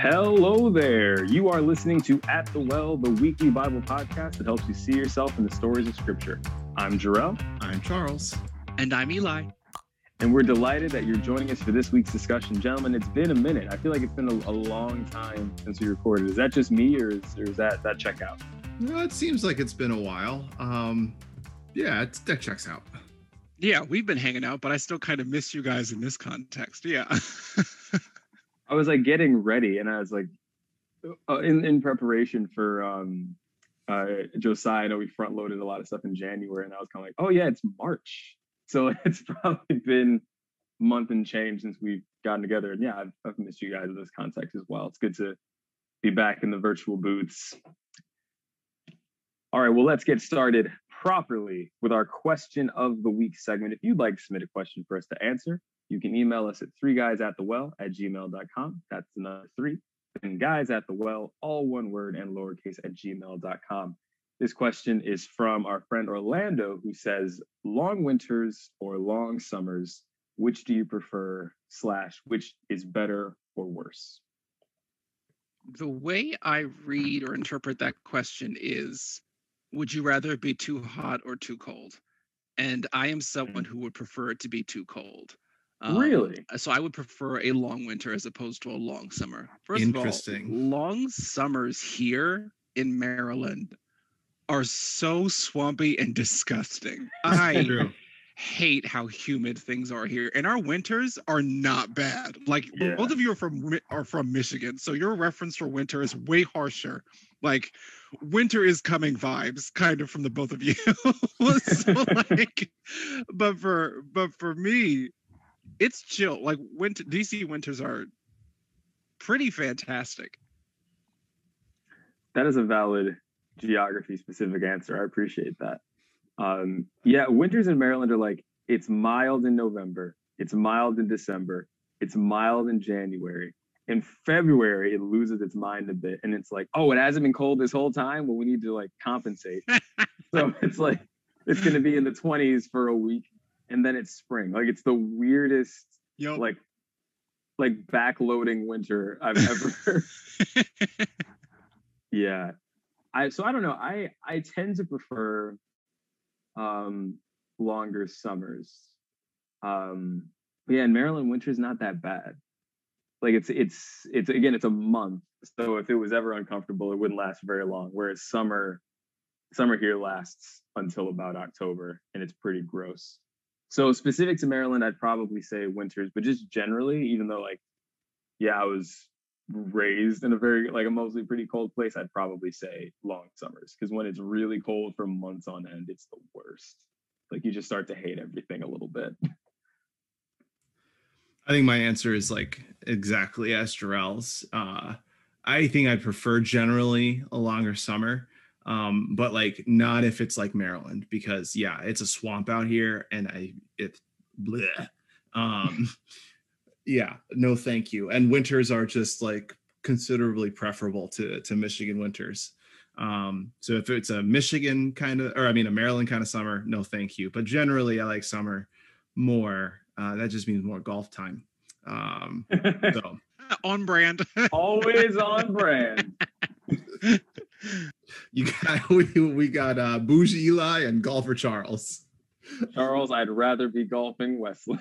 Hello there. You are listening to At the Well, the weekly Bible podcast that helps you see yourself in the stories of Scripture. I'm Jarrell. I'm Charles. And I'm Eli. And we're delighted that you're joining us for this week's discussion. Gentlemen, it's been a minute. I feel like it's been a, a long time since we recorded. Is that just me or is, or is that, that check out? No, it seems like it's been a while. Um, yeah, it's, that checks out. Yeah, we've been hanging out, but I still kind of miss you guys in this context. Yeah. I was like getting ready and I was like, uh, in, in preparation for um, uh, Josiah, I know we front loaded a lot of stuff in January, and I was kind of like, oh yeah, it's March. So it's probably been month and change since we've gotten together. And yeah, I've, I've missed you guys in this context as well. It's good to be back in the virtual booths. All right, well, let's get started properly with our question of the week segment. If you'd like to submit a question for us to answer, you can email us at three guys at the well at gmail.com. That's the number three. And guys at the well, all one word and lowercase at gmail.com. This question is from our friend Orlando, who says, long winters or long summers, which do you prefer, slash, which is better or worse? The way I read or interpret that question is would you rather it be too hot or too cold? And I am someone Mm. who would prefer it to be too cold. Really? So I would prefer a long winter as opposed to a long summer. First Interesting. of all, long summers here in Maryland are so swampy and disgusting. I hate how humid things are here, and our winters are not bad. Like Yeah. both of you are from are from Michigan, so your reference for winter is way harsher. Like winter is coming vibes, kind of from the both of you. so like, but for but for me, it's chill. Like winter DC winters are pretty fantastic. That is a valid geography specific answer. I appreciate that. Um, yeah, winters in Maryland are like it's mild in November, it's mild in December, it's mild in January. In February, it loses its mind a bit, and it's like, oh, it hasn't been cold this whole time. Well, we need to like compensate. so it's like it's gonna be in the 20s for a week, and then it's spring. Like it's the weirdest, Yo, like like backloading winter I've ever yeah i so i don't know i i tend to prefer um longer summers um but yeah in maryland winter's not that bad like it's it's it's again it's a month so if it was ever uncomfortable it wouldn't last very long whereas summer summer here lasts until about october and it's pretty gross so specific to maryland i'd probably say winters but just generally even though like yeah i was raised in a very like a mostly pretty cold place, I'd probably say long summers because when it's really cold for months on end, it's the worst. Like you just start to hate everything a little bit. I think my answer is like exactly as Jarrell's. Uh, I think I'd prefer generally a longer summer, um, but like not if it's like Maryland because yeah, it's a swamp out here and I it bleh. Um, yeah, no thank you. And winters are just like considerably preferable to to Michigan winters. Um, so if it's a Michigan kind of, or I mean a Maryland kind of summer, no thank you. But generally, I like summer more. Uh, that just means more golf time. Um, so on brand. Always on brand. you got we, we got uh, bougie Eli and golfer Charles. Charles, I'd rather be golfing Wesley.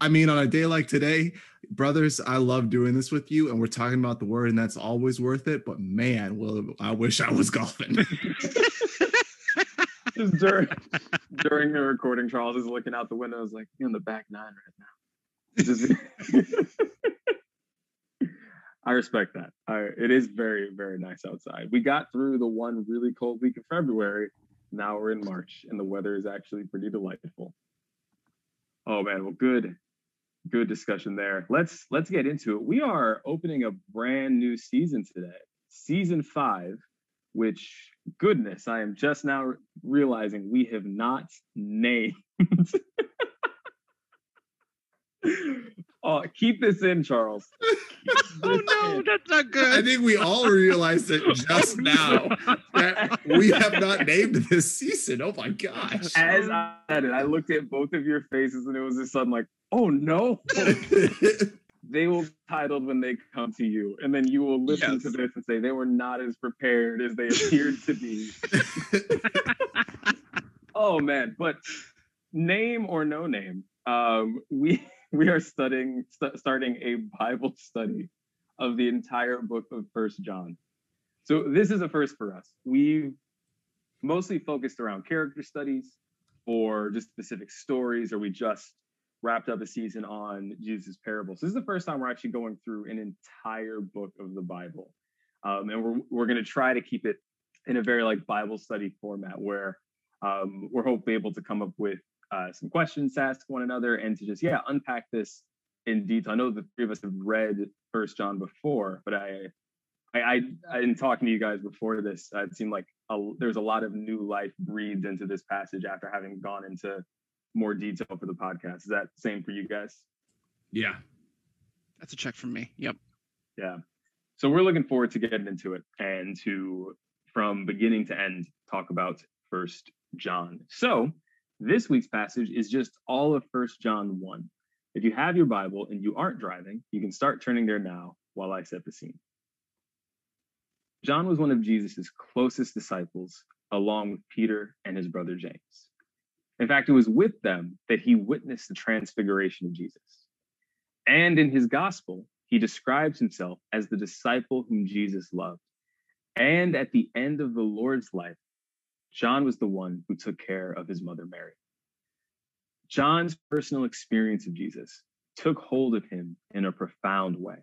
I mean, on a day like today, brothers, I love doing this with you, and we're talking about the word, and that's always worth it. But man, well, I wish I was golfing. during during the recording, Charles is looking out the window. Was like, you're in the back nine right now. I respect that. I, it is very, very nice outside. We got through the one really cold week of February. Now we're in March, and the weather is actually pretty delightful. Oh man, well, good, good discussion there. Let's let's get into it. We are opening a brand new season today, season five, which goodness, I am just now realizing we have not named. oh, keep this in, Charles. Keep oh no, in. that's not good. I think we all realized it oh, just now that we have not named this season. Oh my gosh. As I said it, I looked at both of your faces and it was just sudden like, oh no. they will be titled when they come to you, and then you will listen yes. to this and say they were not as prepared as they appeared to be. oh man! But name or no name, um, we we are studying st- starting a Bible study of the entire book of First John. So this is a first for us. We've mostly focused around character studies or just specific stories, or we just wrapped up a season on Jesus' parables. This is the first time we're actually going through an entire book of the Bible. Um, and we're, we're going to try to keep it in a very like Bible study format where um, we're hopefully able to come up with uh, some questions to ask one another and to just, yeah, unpack this in detail. I know the three of us have read First John before, but I, I, I, in talking to you guys before this, uh, it seemed like a, there's a lot of new life breathed into this passage after having gone into more detail for the podcast. Is that same for you guys? Yeah. That's a check from me. Yep. Yeah. So we're looking forward to getting into it and to from beginning to end talk about first John. So this week's passage is just all of first John 1. If you have your Bible and you aren't driving, you can start turning there now while I set the scene. John was one of Jesus' closest disciples, along with Peter and his brother James. In fact, it was with them that he witnessed the transfiguration of Jesus. And in his gospel, he describes himself as the disciple whom Jesus loved. And at the end of the Lord's life, John was the one who took care of his mother Mary. John's personal experience of Jesus took hold of him in a profound way.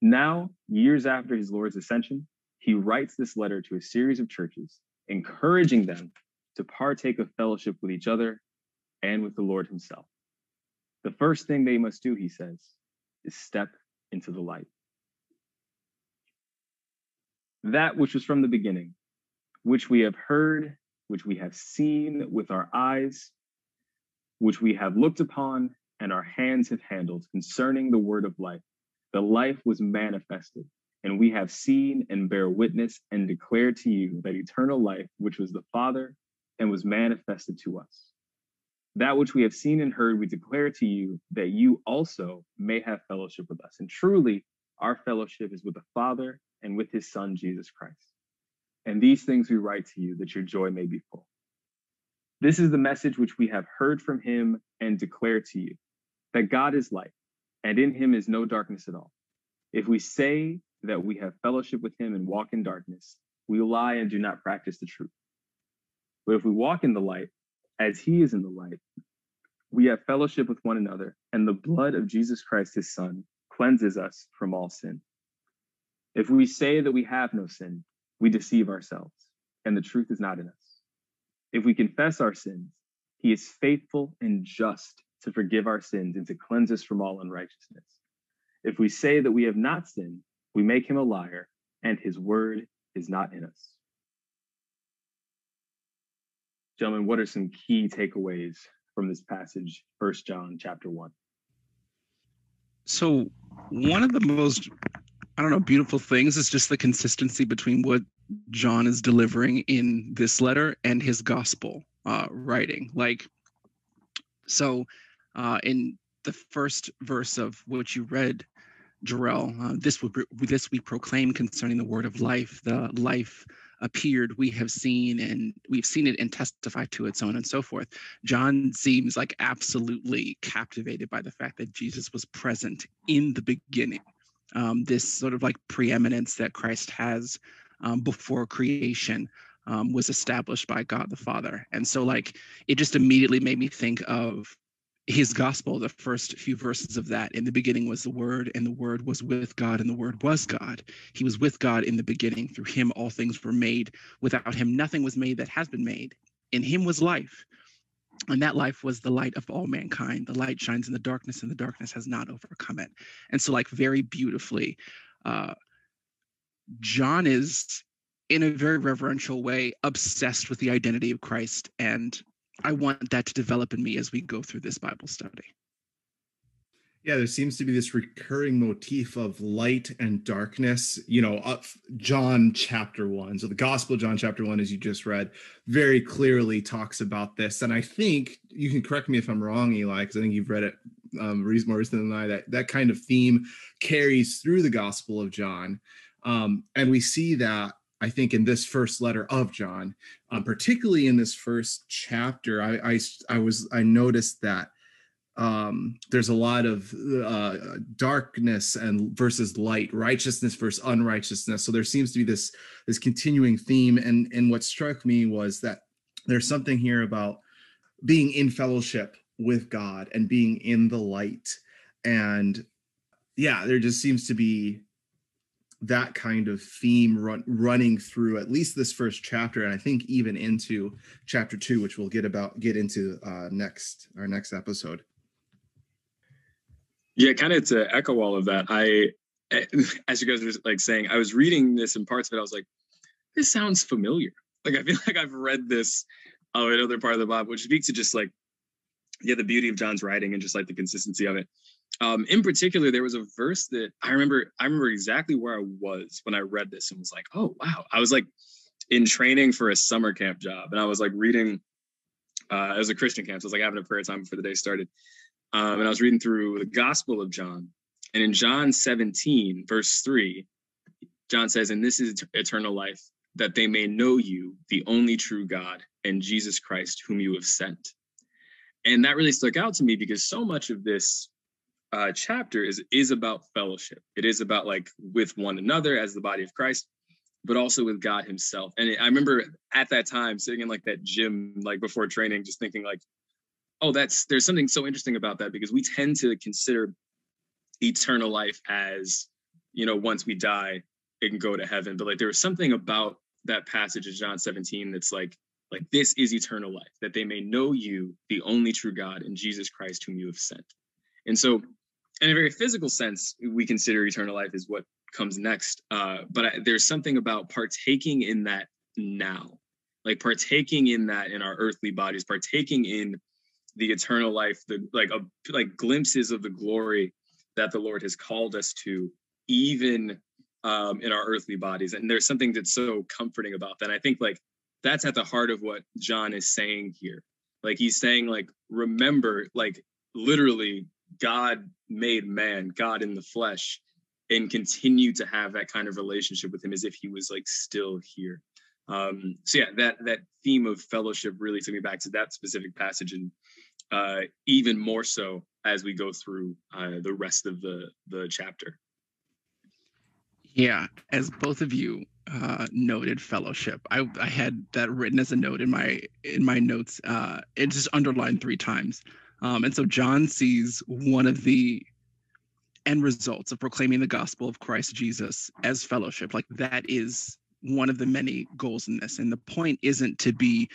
Now, years after his Lord's ascension, he writes this letter to a series of churches, encouraging them to partake of fellowship with each other and with the Lord Himself. The first thing they must do, he says, is step into the light. That which was from the beginning, which we have heard, which we have seen with our eyes, which we have looked upon and our hands have handled concerning the word of life. The life was manifested, and we have seen and bear witness and declare to you that eternal life, which was the Father and was manifested to us. That which we have seen and heard, we declare to you that you also may have fellowship with us. And truly, our fellowship is with the Father and with his Son, Jesus Christ. And these things we write to you that your joy may be full. This is the message which we have heard from him and declare to you that God is light, and in him is no darkness at all. If we say that we have fellowship with him and walk in darkness, we lie and do not practice the truth. But if we walk in the light, as he is in the light, we have fellowship with one another, and the blood of Jesus Christ, his son, cleanses us from all sin. If we say that we have no sin, we deceive ourselves, and the truth is not in us. If we confess our sins, he is faithful and just to forgive our sins and to cleanse us from all unrighteousness. If we say that we have not sinned, we make him a liar, and his word is not in us. Gentlemen, what are some key takeaways from this passage, First John chapter 1? So, one of the most, I don't know, beautiful things is just the consistency between what John is delivering in this letter and his gospel uh, writing. Like, so uh, in the first verse of what you read, Jarrell, uh, this, we, this we proclaim concerning the word of life, the life appeared, we have seen and we've seen it and testified to it, so on and so forth. John seems like absolutely captivated by the fact that Jesus was present in the beginning. Um, this sort of like preeminence that Christ has um, before creation um, was established by God the Father. And so, like, it just immediately made me think of his gospel, the first few verses of that. In the beginning was the Word, and the Word was with God, and the Word was God. He was with God in the beginning. Through him, all things were made. Without him, nothing was made that has been made. In him was life. And that life was the light of all mankind. The light shines in the darkness, and the darkness has not overcome it. And so, like, very beautifully, uh, John is, in a very reverential way, obsessed with the identity of Christ and I want that to develop in me as we go through this Bible study. Yeah, there seems to be this recurring motif of light and darkness, you know, up John chapter one. So the Gospel John chapter one, as you just read, very clearly talks about this. And I think you can correct me if I'm wrong, Eli, because I think you've read it um, Reese Morrison and I that that kind of theme carries through the Gospel of John, um, and we see that I think in this first letter of John, um, particularly in this first chapter, I, I, I was I noticed that um, there's a lot of uh, darkness and versus light, righteousness versus unrighteousness. So there seems to be this this continuing theme, and and what struck me was that there's something here about being in fellowship with God and being in the light, and yeah, there just seems to be that kind of theme run, running through at least this first chapter and i think even into chapter two which we'll get about get into uh next our next episode. Yeah kind of to echo all of that i as you guys were like saying i was reading this in parts of it i was like this sounds familiar. Like i feel like i've read this oh another part of the bible which speaks to just like yeah the beauty of john's writing and just like the consistency of it um, in particular, there was a verse that I remember. I remember exactly where I was when I read this and was like, "Oh wow!" I was like in training for a summer camp job, and I was like reading. Uh, it was a Christian camp, so I was like having a prayer time before the day started, um, and I was reading through the Gospel of John, and in John 17, verse three, John says, "And this is eternal life, that they may know you, the only true God, and Jesus Christ, whom you have sent." And that really stuck out to me because so much of this uh, chapter is is about fellowship. It is about like with one another as the body of Christ, but also with God Himself. And I remember at that time sitting in like that gym, like before training, just thinking like, oh, that's there's something so interesting about that because we tend to consider eternal life as you know once we die it can go to heaven but like there was something about that passage of john 17 that's like like this is eternal life that they may know you the only true god and jesus christ whom you have sent and so in a very physical sense, we consider eternal life is what comes next. Uh, but I, there's something about partaking in that now, like partaking in that in our earthly bodies, partaking in the eternal life, the like a, like glimpses of the glory that the Lord has called us to, even um, in our earthly bodies. And there's something that's so comforting about that. And I think like that's at the heart of what John is saying here. Like he's saying, like remember, like literally God made man, God in the flesh, and continue to have that kind of relationship with him as if he was like still here. Um, so yeah, that that theme of fellowship really took me back to that specific passage, and uh, even more so as we go through uh, the rest of the the chapter. Yeah, as both of you uh, noted, fellowship. I, I had that written as a note in my in my notes. Uh, it just underlined three times. Um, and so John sees one of the end results of proclaiming the gospel of Christ Jesus as fellowship. Like that is one of the many goals in this. And the point isn't to be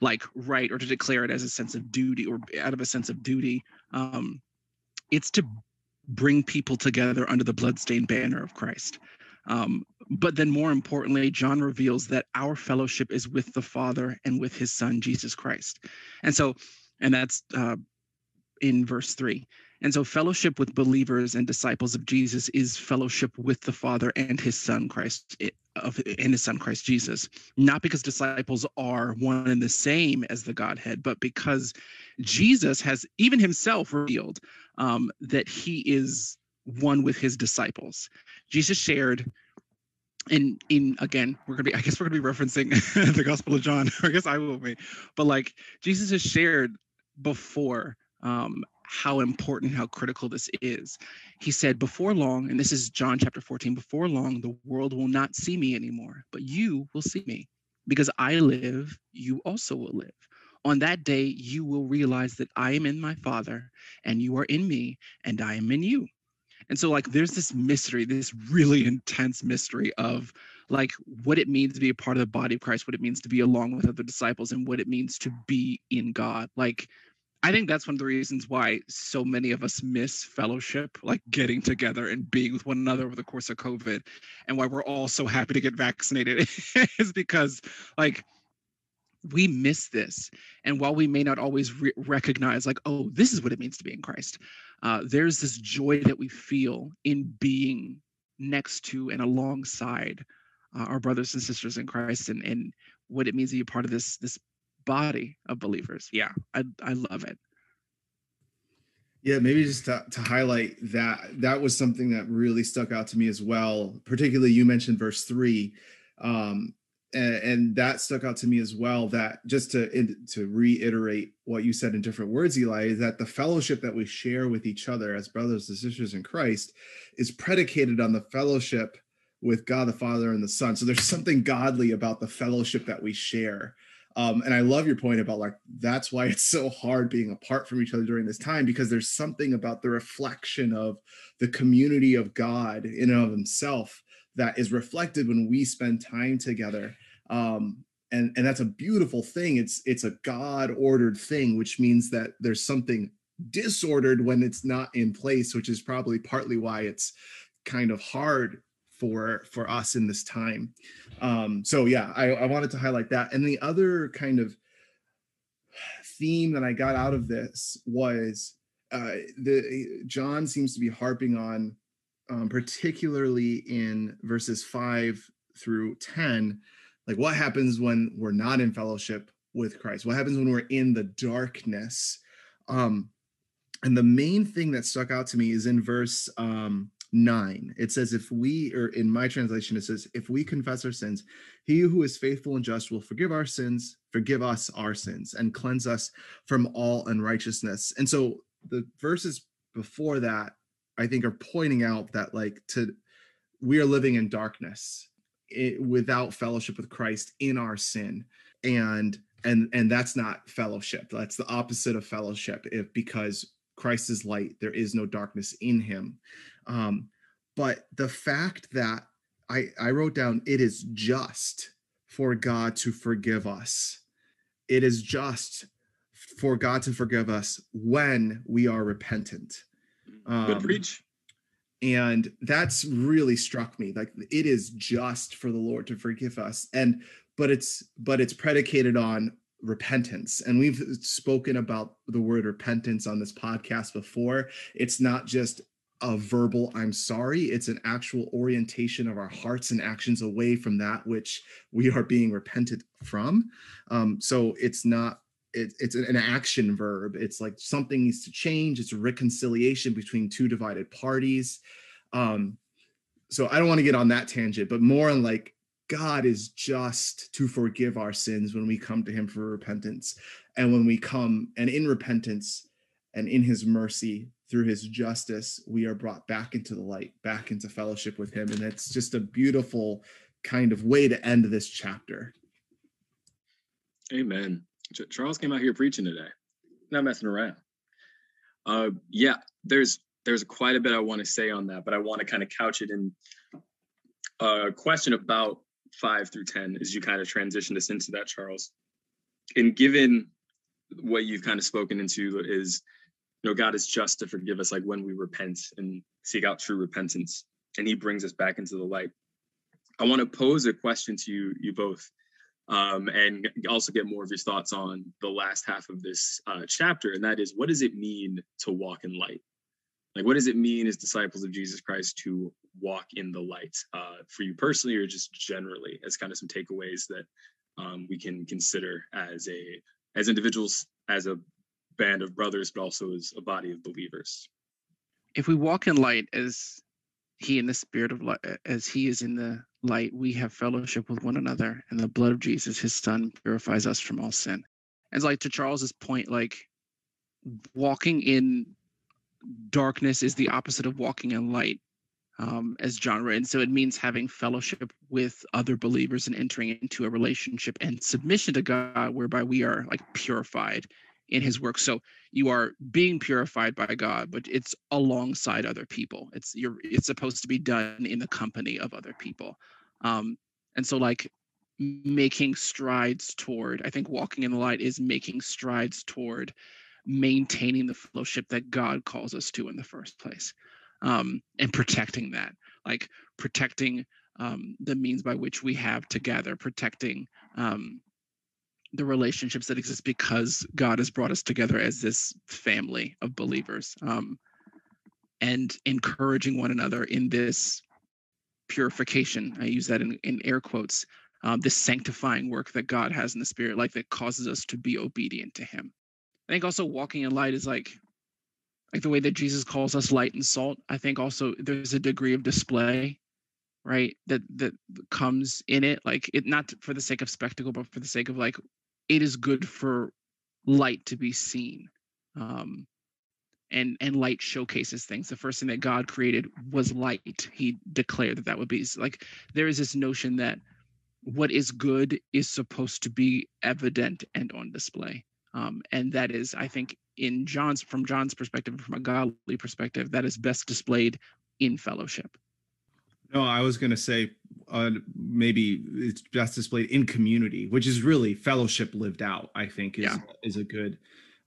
like right or to declare it as a sense of duty or out of a sense of duty. Um, it's to bring people together under the bloodstained banner of Christ. Um, but then more importantly, John reveals that our fellowship is with the Father and with his Son, Jesus Christ. And so, and that's uh, in verse 3. And so, fellowship with believers and disciples of Jesus is fellowship with the Father and His Son Christ, of and His Son Christ Jesus. Not because disciples are one and the same as the Godhead, but because Jesus has even Himself revealed um, that He is one with His disciples. Jesus shared in in again we're gonna be i guess we're gonna be referencing the gospel of john i guess i will be but like jesus has shared before um, how important, how critical this is. He said, Before long, and this is John chapter 14, before long, the world will not see me anymore, but you will see me. Because I live, you also will live. On that day, you will realize that I am in my Father, and you are in me, and I am in you. And so, like, there's this mystery, this really intense mystery of like what it means to be a part of the body of Christ, what it means to be along with other disciples, and what it means to be in God. Like, I think that's one of the reasons why so many of us miss fellowship, like getting together and being with one another over the course of COVID, and why we're all so happy to get vaccinated is because, like, we miss this. And while we may not always re- recognize, like, oh, this is what it means to be in Christ, uh, there's this joy that we feel in being next to and alongside uh, our brothers and sisters in Christ, and and what it means to be a part of this this body of believers. Yeah, I I love it. Yeah, maybe just to, to highlight that that was something that really stuck out to me as well. Particularly, you mentioned verse three, um, and, and, that stuck out to me as well. That just to to reiterate what you said in different words, Eli, is that the fellowship that we share with each other as brothers and sisters in Christ is predicated on the fellowship with God the Father and the Son. So there's something godly about the fellowship that we share. Um, and I love your point about like that's why it's so hard being apart from each other during this time because there's something about the reflection of the community of God in and of Himself that is reflected when we spend time together. Um, and and that's a beautiful thing. It's it's a God ordered thing, which means that there's something disordered when it's not in place, which is probably partly why it's kind of hard for for us in this time um so yeah I, I wanted to highlight that. And the other kind of theme that i got out of this was uh the john seems to be harping on um, particularly in verses 5 through 10 like what happens when we're not in fellowship with christ? What happens when we're in the darkness? Um and the main thing that stuck out to me is in verse um 9 it says if we or in my translation it says if we confess our sins he who is faithful and just will forgive our sins forgive us our sins and cleanse us from all unrighteousness. And so the verses before that i think are pointing out that like to we are living in darkness it, without fellowship with christ in our sin. And and and that's not fellowship. That's the opposite of fellowship. If because christ is light there is no darkness in him um, but the fact that I, I wrote down, it is just for God to forgive us. It is just for God to forgive us when we are repentant. Um, Good preach. And that's really struck me. Like it is just for the Lord to forgive us. And but it's but it's predicated on repentance and we've spoken about the word repentance on this podcast before it's not just a verbal i'm sorry. It's an actual orientation of our hearts and actions away from that which we are being repented from. Um, so it's not it, it's an action verb. It's like something needs to change. It's a reconciliation between two divided parties. Um, so i don't want to get on that tangent but more on like god is just to forgive our sins when we come to him for repentance. And when we come and in repentance and in his mercy through his justice, we are brought back into the light, back into fellowship with him. And it's just a beautiful kind of way to end this chapter. Amen. Ch- Charles came out here preaching today, not messing around. Uh, yeah, there's there's quite a bit I want to say on that, but I want to kind of couch it in a question about five through ten as you kind of transition us into that, Charles. And given what you've kind of spoken into is know god is just to forgive us like when we repent and seek out true repentance and he brings us back into the light. I want to pose a question to you you both um, and also get more of your thoughts on the last half of this uh, chapter and that is what does it mean to walk in light? Like what does it mean as disciples of jesus christ to walk in the light uh, for you personally or just generally? As kind of some takeaways that um, we can consider as a as individuals as a band of brothers, but also as a body of believers. If we walk in light as he in the spirit of light, as he is in the light, we have fellowship with one another, and the blood of Jesus, his son, purifies us from all sin. And like to Charles's point, like walking in darkness is the opposite of walking in light, um, as John read. And so it means having fellowship with other believers and entering into a relationship and submission to God, whereby we are like purified in his work. So you are being purified by god but it's alongside other people. It's you're it's supposed to be done in the company of other people. Um and so like making strides toward i think walking in the light is making strides toward maintaining the fellowship that god calls us to in the first place um and protecting that like protecting um the means by which we have to gather protecting um the relationships that exist because God has brought us together as this family of believers um, and encouraging one another in this purification. I use that in, in air quotes, um, this sanctifying work that God has in the spirit, like that causes us to be obedient to Him. I think also walking in light is like like the way that Jesus calls us light and salt. I think also there's a degree of display, right? That that comes in it, like it not for the sake of spectacle, but for the sake of like it is good for light to be seen. Um, and and light showcases things. The first thing that god created was light. He declared that that would be like there is this notion that what is good is supposed to be evident and on display. Um, and that is i think in john's from john's perspective from a godly perspective that is best displayed in fellowship. No i was going to say uh, maybe it's best displayed in community which is really fellowship lived out i think is Yeah. is a good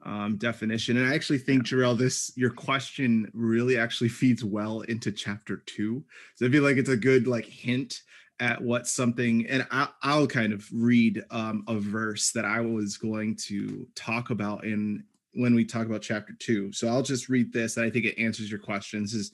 um, definition. And I actually think, Jarrell, this your question really actually feeds well into chapter two. So I feel like it's a good like hint at what something, and I, I'll kind of read um, a verse that I was going to talk about in when we talk about chapter two. So I'll just read this, and I think it answers your questions. This is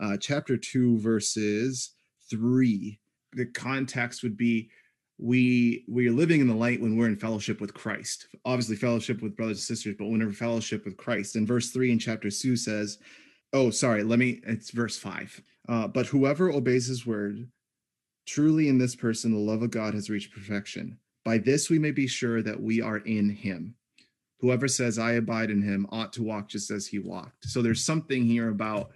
uh, chapter two, verses three. The context would be we we are living in the light when we're in fellowship with Christ. Obviously, fellowship with brothers and sisters, but when we're in fellowship with Christ. And verse three in chapter two says, "Oh, sorry, let me." It's verse five. Uh, but whoever obeys His word, truly in this person the love of God has reached perfection. By this we may be sure that we are in Him. Whoever says, "I abide in Him," ought to walk just as He walked. So there's something here about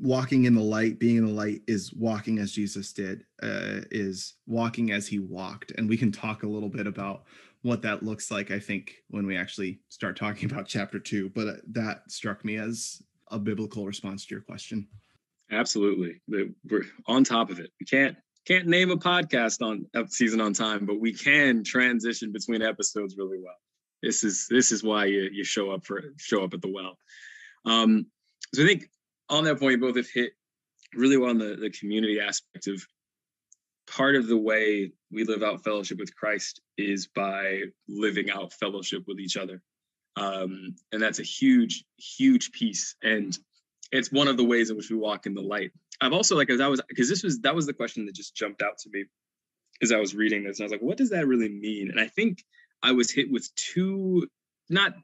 walking in the light being in the light is walking as jesus did uh, is walking as he walked and we can talk a little bit about what that looks like i think when we actually start talking about chapter two but uh, that struck me as a biblical response to your question Absolutely. We're on top of it. We can't can't name a podcast on season on time, but we can transition between episodes really well. This is this is why you you show up for show up at the well. Um, so I think on that point, you both have hit really well on the, the community aspect of part of the way we live out fellowship with Christ is by living out fellowship with each other. Um, and that's a huge, huge piece. And it's one of the ways in which we walk in the light. I've also like as I was because this was that was the question that just jumped out to me as I was reading this, and I was like, what does that really mean? And I think I was hit with two not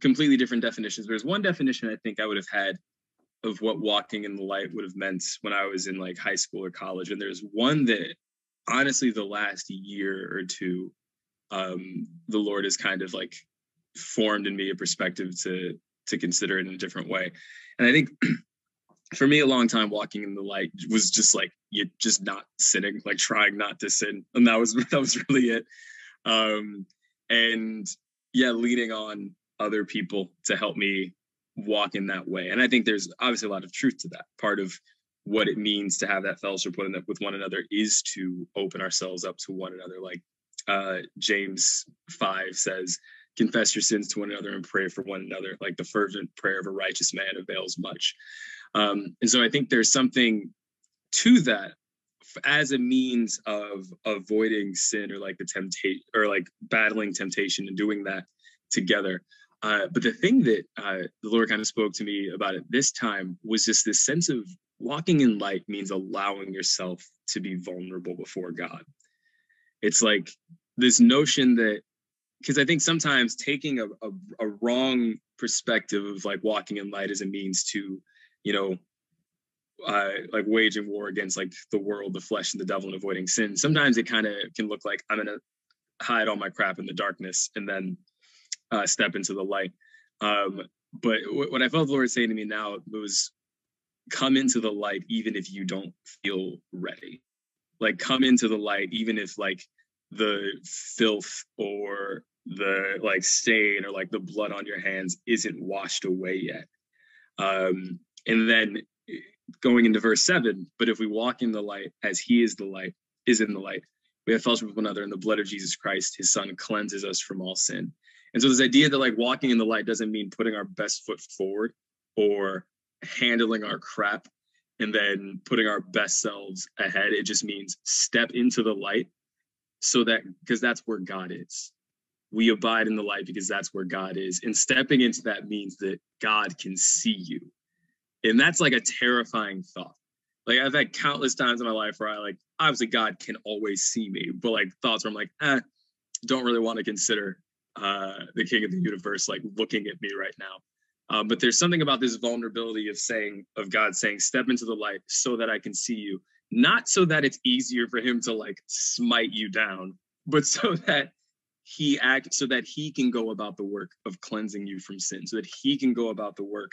completely different definitions. There's one definition I think I would have had of what walking in the light would have meant when I was in like high school or college, and there's one that honestly the last year or two, um, the Lord has kind of like formed in me a perspective to to consider it in a different way. And I think for me, a long time walking in the light was just like you just not sinning, like trying not to sin, and that was that was really it. Um, and yeah, leaning on other people to help me walk in that way. And I think there's obviously a lot of truth to that. Part of what it means to have that fellowship with one another is to open ourselves up to one another. Like uh, James five says, confess your sins to one another and pray for one another. Like the fervent prayer of a righteous man avails much. Um, and so I think there's something to that as a means of avoiding sin or like the temptation or like battling temptation and doing that together. Uh, but the thing that uh, the Lord kind of spoke to me about it this time was just this sense of walking in light means allowing yourself to be vulnerable before God. It's like this notion that because I think sometimes taking a, a, a wrong perspective of like walking in light as a means to, you know, uh, like waging war against like the world, the flesh, and the devil, and avoiding sin. Sometimes it kind of can look like I'm gonna hide all my crap in the darkness and then uh, step into the light. Um, but wh- what I felt the Lord saying to me now was, come into the light even if you don't feel ready. Like come into the light even if like the filth or the like stain or like the blood on your hands isn't washed away yet. Um, and then eh, going into verse seven, but if we walk in the light as he is the light, is in the light, we have fellowship with one another, and the blood of Jesus Christ, his son, cleanses us from all sin. And so this idea that like walking in the light doesn't mean putting our best foot forward or handling our crap and then putting our best selves ahead. It just means step into the light so that because that's where God is. We abide in the light because that's where God is. And stepping into that means that God can see you. And that's like a terrifying thought. Like I've had countless times in my life where I like obviously God can always see me, but like thoughts where I'm like, eh, don't really want to consider uh the king of the universe like looking at me right now. Uh, but there's something about this vulnerability of saying, of God saying, step into the light so that I can see you. Not so that it's easier for him to like smite you down, but so that he act so that he can go about the work of cleansing you from sin, so that he can go about the work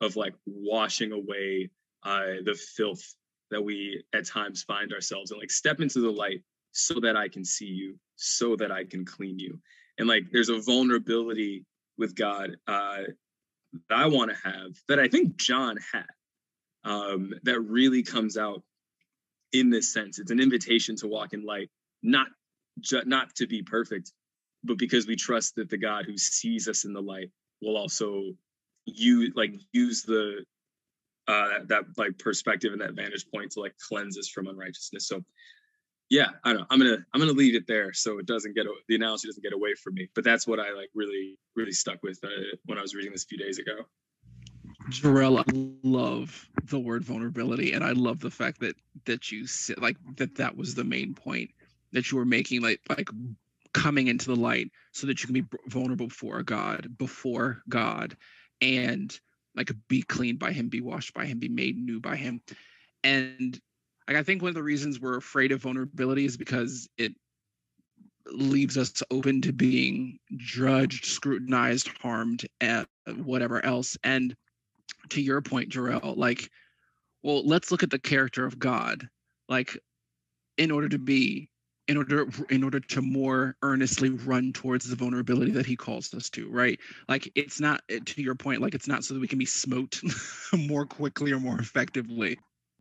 of like washing away uh, the filth that we at times find ourselves in. Like step into the light so that I can see you, so that I can clean you. And like there's a vulnerability with God uh, that I want to have that I think John had um, that really comes out in this sense. It's an invitation to walk in light, not ju- not to be perfect, but because we trust that the God who sees us in the light will also use like use the uh that like perspective and that vantage point to like cleanse us from unrighteousness. So yeah, I don't. I'm gonna I'm gonna leave it there so it doesn't get the analogy doesn't get away from me. But that's what I like really really stuck with uh, when I was reading this a few days ago. Jarrell, I love the word vulnerability, and I love the fact that that you said like that that was the main point that you were making, like like coming into the light so that you can be vulnerable before God, before God, and like be cleaned by Him, be washed by Him, be made new by Him, and like I think one of the reasons we're afraid of vulnerability is because it leaves us open to being judged, scrutinized, harmed, and whatever else. And to your point, Jarrell, like, well, let's look at the character of God. Like, in order to be, in order, in order to more earnestly run towards the vulnerability that He calls us to, right? Like, it's not eh, to your point, like it's not so that we can be smote more quickly or more effectively.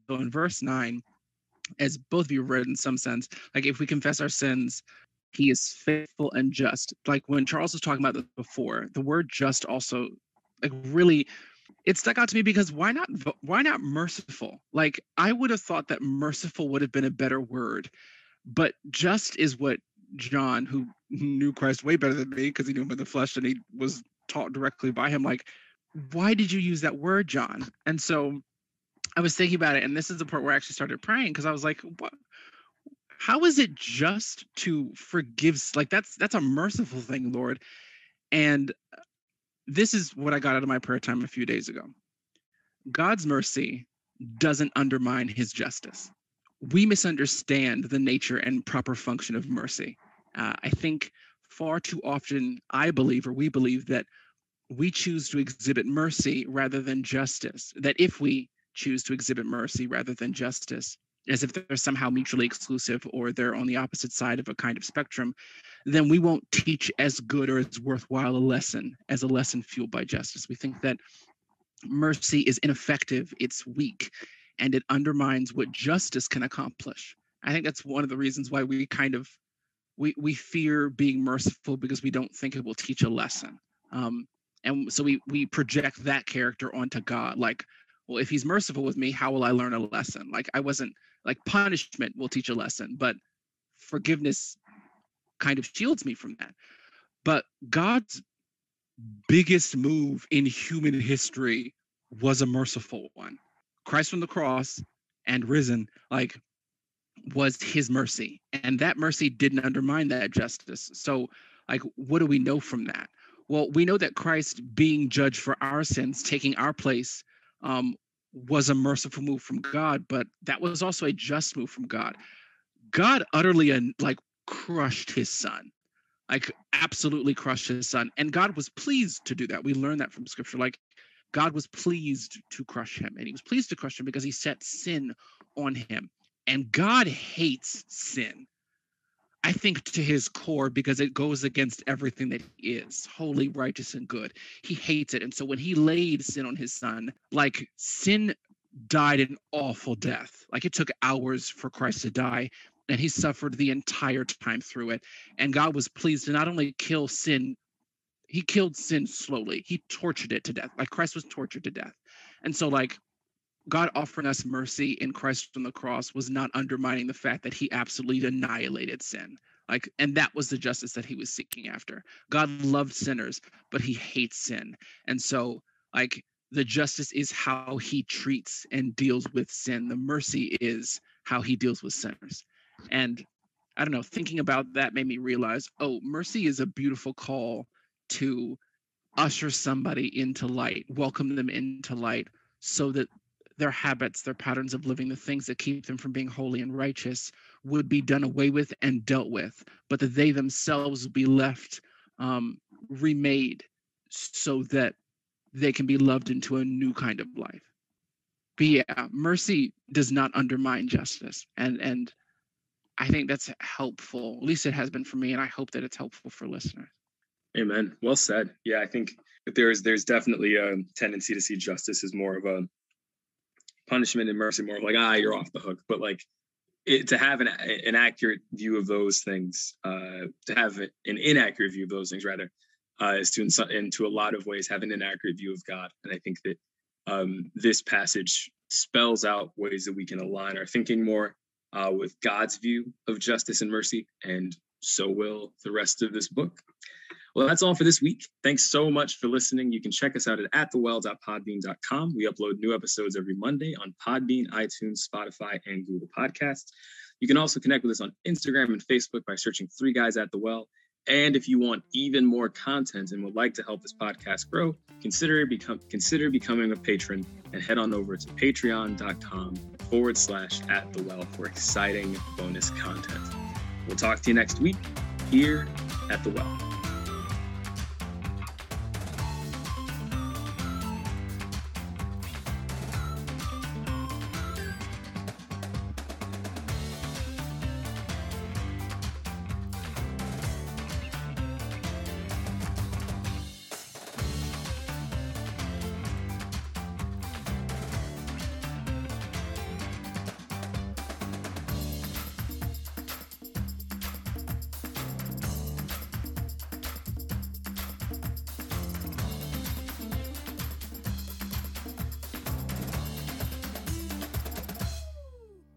So in verse nine, as both of you read in some sense, like if we confess our sins, he is faithful and just. Like when Charles was talking about this before, the word just also like really it stuck out to me because why not why not merciful? Like I would have thought that merciful would have been a better word, but just is what John, who knew Christ way better than me because he knew him in the flesh and he was taught directly by him, like, why did you use that word, John? And so I was thinking about it, and this is the part where I actually started praying because I was like, what? How is it just to forgive? Like that's that's a merciful thing, Lord. And uh, this is what I got out of my prayer time a few days ago. God's mercy doesn't undermine his justice. We misunderstand the nature and proper function of mercy. Uh, I think far too often, I believe, or we believe, that we choose to exhibit mercy rather than justice. That if we choose to exhibit mercy rather than justice, as if they're somehow mutually exclusive or they're on the opposite side of a kind of spectrum, then we won't teach as good or as worthwhile a lesson as a lesson fueled by justice. We think that mercy is ineffective, it's weak, and it undermines what justice can accomplish. I think that's one of the reasons why we kind of we we fear being merciful because we don't think it will teach a lesson. Um, and so we we project that character onto God, like well if he's merciful with me how will i learn a lesson? Like i wasn't like punishment will teach a lesson but forgiveness kind of shields me from that. But god's biggest move in human history was a merciful one. Christ from the cross and risen like was his mercy and that mercy didn't undermine that justice. So like what do we know from that? Well we know that christ being judged for our sins taking our place um, was a merciful move from God, but that was also a just move from God. God utterly and like crushed his son, like absolutely crushed his son, and God was pleased to do that. We learn that from Scripture. Like God was pleased to crush him, and He was pleased to crush him because He set sin on him, and God hates sin. I think to his core because it goes against everything that he is holy, righteous, and good. He hates it. And so when he laid sin on his son, like sin died an awful death. Like it took hours for Christ to die, and he suffered the entire time through it. And God was pleased to not only kill sin, he killed sin slowly, he tortured it to death. Like Christ was tortured to death. And so, like, God offering us mercy in Christ on the cross was not undermining the fact that he absolutely annihilated sin. Like, and that was the justice that he was seeking after. God loved sinners, but he hates sin. And so, like, the justice is how he treats and deals with sin. The mercy is how he deals with sinners. And I don't know, thinking about that made me realize oh, mercy is a beautiful call to usher somebody into light, welcome them into light, so that their habits, their patterns of living, the things that keep them from being holy and righteous would be done away with and dealt with, but that they themselves would be left um, remade so that they can be loved into a new kind of life. But yeah, mercy does not undermine justice. And and I think that's helpful. At least it has been for me, and I hope that it's helpful for listeners. Amen. Well said. Yeah, I think that there's there's definitely a tendency to see justice as more of a punishment and mercy, more like ah, you're off the hook. But like it, to have an an accurate view of those things, uh, to have an inaccurate view of those things rather, uh, is to in, into a lot of ways have an inaccurate view of God. And I think that um, this passage spells out ways that we can align our thinking more uh, with God's view of justice and mercy, and so will the rest of this book. Well, that's all for this week. Thanks so much for listening. You can check us out at atthewell.podbean.com. We upload new episodes every Monday on Podbean, iTunes, Spotify, and Google Podcasts. You can also connect with us on Instagram and Facebook by searching Three Guys at the Well. And if you want even more content and would like to help this podcast grow, consider become consider becoming a patron and head on over to patreon.com forward slash at the well for exciting bonus content. We'll talk to you next week here at the well.